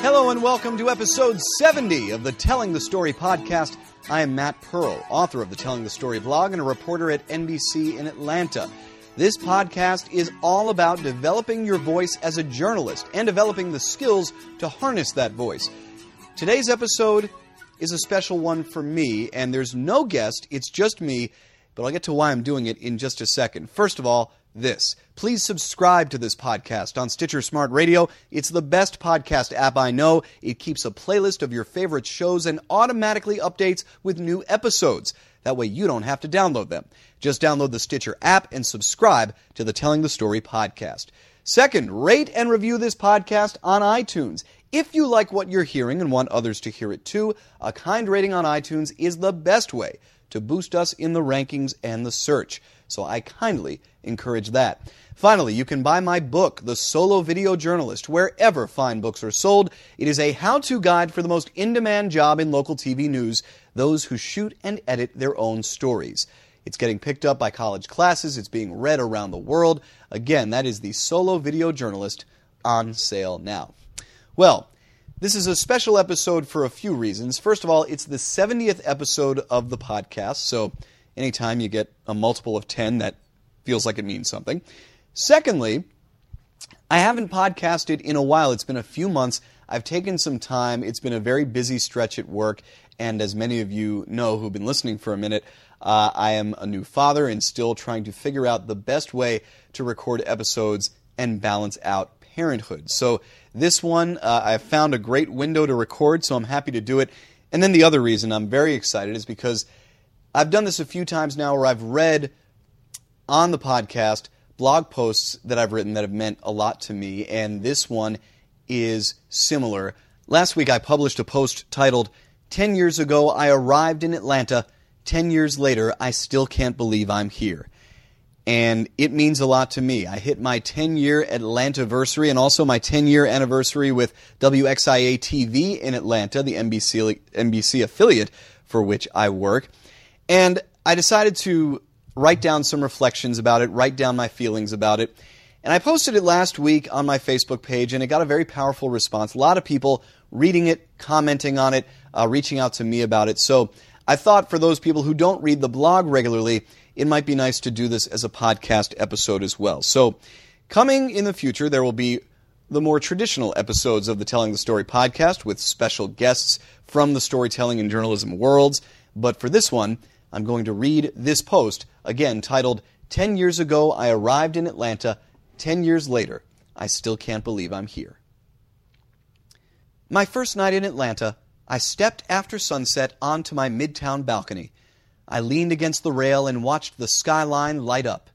Hello and welcome to episode 70 of the Telling the Story podcast. I am Matt Pearl, author of the Telling the Story blog and a reporter at NBC in Atlanta. This podcast is all about developing your voice as a journalist and developing the skills to harness that voice. Today's episode is a special one for me, and there's no guest, it's just me, but I'll get to why I'm doing it in just a second. First of all, this. Please subscribe to this podcast on Stitcher Smart Radio. It's the best podcast app I know. It keeps a playlist of your favorite shows and automatically updates with new episodes. That way you don't have to download them. Just download the Stitcher app and subscribe to the Telling the Story podcast. Second, rate and review this podcast on iTunes. If you like what you're hearing and want others to hear it too, a kind rating on iTunes is the best way to boost us in the rankings and the search. So I kindly encourage that. Finally, you can buy my book, The Solo Video Journalist, wherever fine books are sold. It is a how to guide for the most in demand job in local TV news those who shoot and edit their own stories. It's getting picked up by college classes, it's being read around the world. Again, that is The Solo Video Journalist on sale now. Well, this is a special episode for a few reasons. First of all, it's the 70th episode of the podcast, so anytime you get a multiple of 10, that feels like it means something. Secondly, I haven't podcasted in a while. It's been a few months. I've taken some time. It's been a very busy stretch at work, and as many of you know who've been listening for a minute, uh, I am a new father and still trying to figure out the best way to record episodes and balance out parenthood. So this one, uh, I found a great window to record, so I'm happy to do it. And then the other reason I'm very excited is because I've done this a few times now where I've read on the podcast blog posts that I've written that have meant a lot to me, and this one is similar. Last week I published a post titled, 10 years ago I arrived in Atlanta. 10 years later, I still can't believe I'm here and it means a lot to me. I hit my 10 year Atlanta anniversary and also my 10 year anniversary with WXIA TV in Atlanta, the NBC, NBC affiliate for which I work. And I decided to write down some reflections about it, write down my feelings about it. And I posted it last week on my Facebook page, and it got a very powerful response. A lot of people reading it, commenting on it, uh, reaching out to me about it. So I thought for those people who don't read the blog regularly, it might be nice to do this as a podcast episode as well. So, coming in the future, there will be the more traditional episodes of the Telling the Story podcast with special guests from the storytelling and journalism worlds. But for this one, I'm going to read this post, again titled 10 Years Ago I Arrived in Atlanta. 10 years later, I still can't believe I'm here. My first night in Atlanta, I stepped after sunset onto my midtown balcony I leaned against the rail and watched the skyline light up.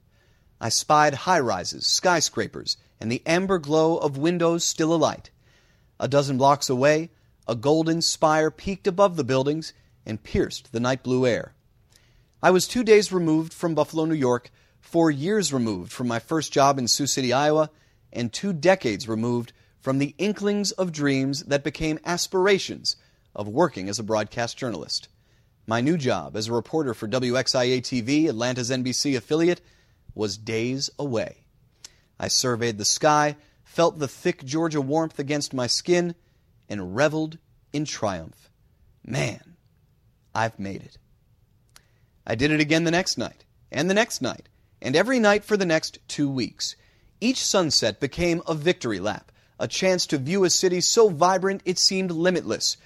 I spied high rises, skyscrapers, and the amber glow of windows still alight. A dozen blocks away, a golden spire peaked above the buildings and pierced the night blue air. I was two days removed from Buffalo, New York, four years removed from my first job in Sioux City, Iowa, and two decades removed from the inklings of dreams that became aspirations of working as a broadcast journalist. My new job as a reporter for WXIA TV, Atlanta's NBC affiliate, was days away. I surveyed the sky, felt the thick Georgia warmth against my skin, and reveled in triumph. Man, I've made it. I did it again the next night, and the next night, and every night for the next two weeks. Each sunset became a victory lap, a chance to view a city so vibrant it seemed limitless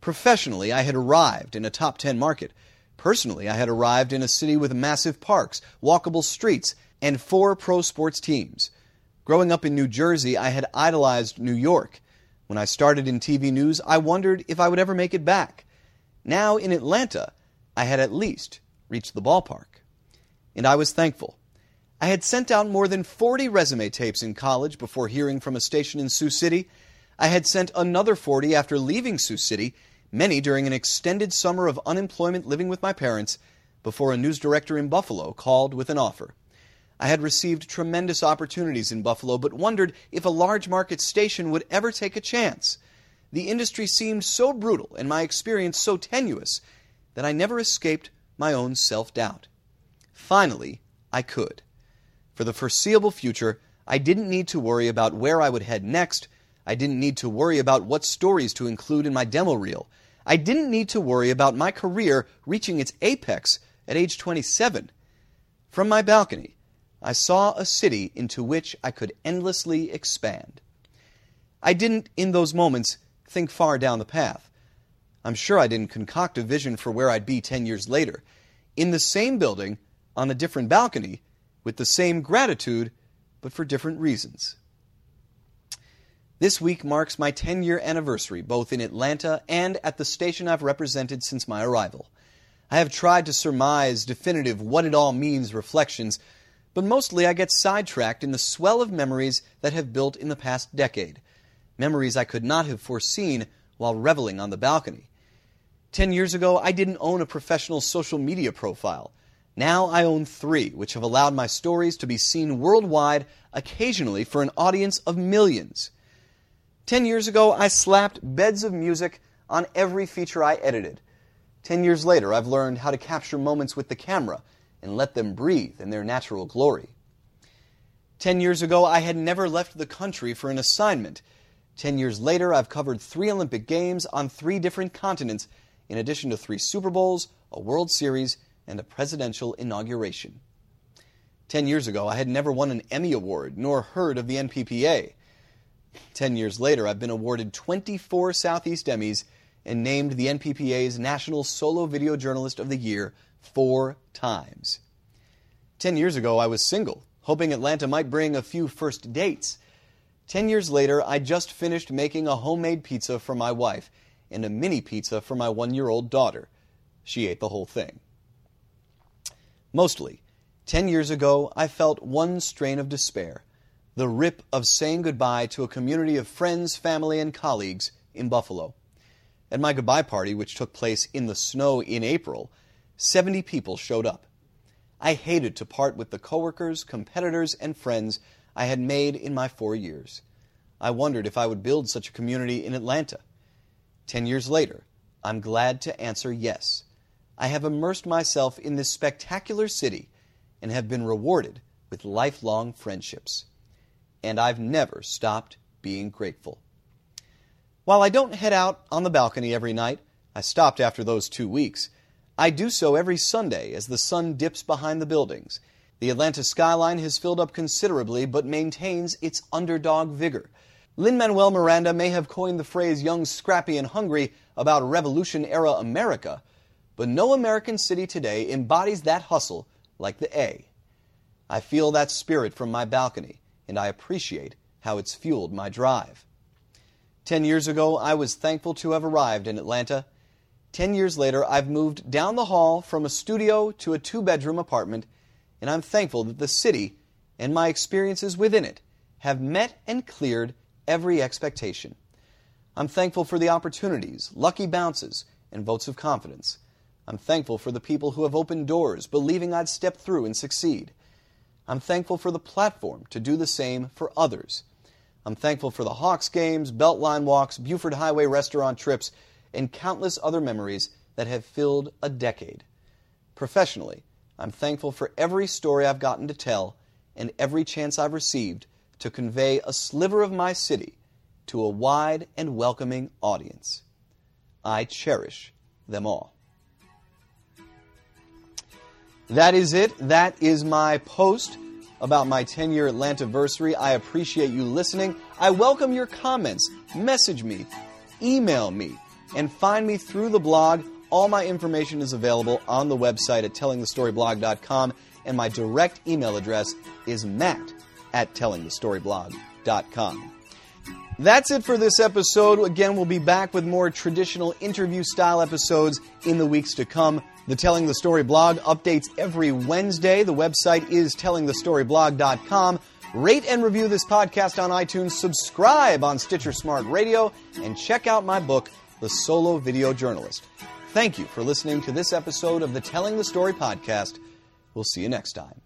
Professionally, I had arrived in a top 10 market. Personally, I had arrived in a city with massive parks, walkable streets, and four pro sports teams. Growing up in New Jersey, I had idolized New York. When I started in TV news, I wondered if I would ever make it back. Now in Atlanta, I had at least reached the ballpark. And I was thankful. I had sent out more than 40 resume tapes in college before hearing from a station in Sioux City. I had sent another 40 after leaving Sioux City, many during an extended summer of unemployment living with my parents, before a news director in Buffalo called with an offer. I had received tremendous opportunities in Buffalo, but wondered if a large market station would ever take a chance. The industry seemed so brutal and my experience so tenuous that I never escaped my own self doubt. Finally, I could. For the foreseeable future, I didn't need to worry about where I would head next I didn't need to worry about what stories to include in my demo reel. I didn't need to worry about my career reaching its apex at age 27. From my balcony, I saw a city into which I could endlessly expand. I didn't, in those moments, think far down the path. I'm sure I didn't concoct a vision for where I'd be 10 years later, in the same building, on a different balcony, with the same gratitude, but for different reasons. This week marks my 10 year anniversary, both in Atlanta and at the station I've represented since my arrival. I have tried to surmise definitive what it all means reflections, but mostly I get sidetracked in the swell of memories that have built in the past decade. Memories I could not have foreseen while reveling on the balcony. Ten years ago, I didn't own a professional social media profile. Now I own three, which have allowed my stories to be seen worldwide, occasionally for an audience of millions. Ten years ago, I slapped beds of music on every feature I edited. Ten years later, I've learned how to capture moments with the camera and let them breathe in their natural glory. Ten years ago, I had never left the country for an assignment. Ten years later, I've covered three Olympic Games on three different continents in addition to three Super Bowls, a World Series, and a presidential inauguration. Ten years ago, I had never won an Emmy Award nor heard of the NPPA. Ten years later, I've been awarded 24 Southeast Emmys and named the NPPA's National Solo Video Journalist of the Year four times. Ten years ago, I was single, hoping Atlanta might bring a few first dates. Ten years later, I just finished making a homemade pizza for my wife and a mini pizza for my one year old daughter. She ate the whole thing. Mostly, ten years ago, I felt one strain of despair the rip of saying goodbye to a community of friends, family, and colleagues in Buffalo. At my goodbye party, which took place in the snow in April, 70 people showed up. I hated to part with the coworkers, competitors, and friends I had made in my four years. I wondered if I would build such a community in Atlanta. Ten years later, I'm glad to answer yes. I have immersed myself in this spectacular city and have been rewarded with lifelong friendships. And I've never stopped being grateful. While I don't head out on the balcony every night, I stopped after those two weeks. I do so every Sunday as the sun dips behind the buildings. The Atlanta skyline has filled up considerably but maintains its underdog vigor. Lin Manuel Miranda may have coined the phrase young, scrappy, and hungry about Revolution era America, but no American city today embodies that hustle like the A. I feel that spirit from my balcony, and I appreciate how it's fueled my drive. Ten years ago, I was thankful to have arrived in Atlanta. Ten years later, I've moved down the hall from a studio to a two bedroom apartment, and I'm thankful that the city and my experiences within it have met and cleared every expectation. I'm thankful for the opportunities, lucky bounces, and votes of confidence. I'm thankful for the people who have opened doors, believing I'd step through and succeed. I'm thankful for the platform to do the same for others. I'm thankful for the Hawks games, Beltline walks, Buford Highway restaurant trips, and countless other memories that have filled a decade. Professionally, I'm thankful for every story I've gotten to tell and every chance I've received to convey a sliver of my city to a wide and welcoming audience. I cherish them all. That is it. That is my post about my 10 year Atlantiversary. I appreciate you listening. I welcome your comments. Message me, email me, and find me through the blog. All my information is available on the website at tellingthestoryblog.com, and my direct email address is matt at tellingthestoryblog.com. That's it for this episode. Again, we'll be back with more traditional interview style episodes in the weeks to come. The Telling the Story blog updates every Wednesday. The website is tellingthestoryblog.com. Rate and review this podcast on iTunes, subscribe on Stitcher Smart Radio, and check out my book, The Solo Video Journalist. Thank you for listening to this episode of the Telling the Story podcast. We'll see you next time.